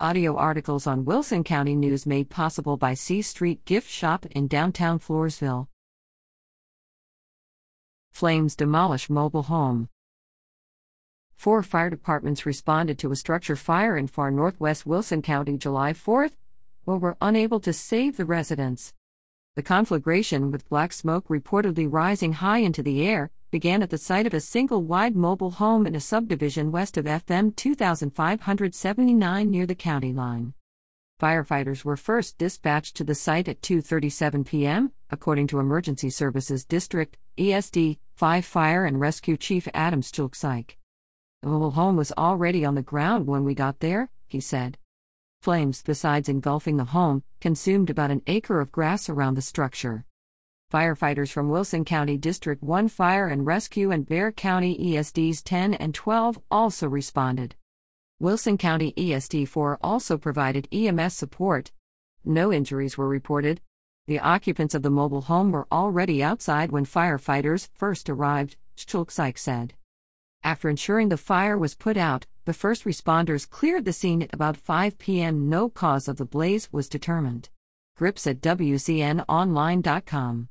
Audio articles on Wilson County News made possible by C Street Gift Shop in downtown Floresville. Flames demolish mobile home. Four fire departments responded to a structure fire in far northwest Wilson County July 4th, but were unable to save the residence. The conflagration, with black smoke reportedly rising high into the air, began at the site of a single wide mobile home in a subdivision west of FM 2579 near the county line. Firefighters were first dispatched to the site at 2:37 p.m., according to Emergency Services District (ESD) 5 Fire and Rescue Chief Adam Strzelczyk. The mobile home was already on the ground when we got there, he said. Flames, besides engulfing the home, consumed about an acre of grass around the structure. Firefighters from Wilson County District 1 Fire and Rescue and Bexar County ESDs 10 and 12 also responded. Wilson County ESD 4 also provided EMS support. No injuries were reported. The occupants of the mobile home were already outside when firefighters first arrived, Strzelczyk said. After ensuring the fire was put out, the first responders cleared the scene at about 5 p.m. No cause of the blaze was determined. Grips at WCNOnline.com.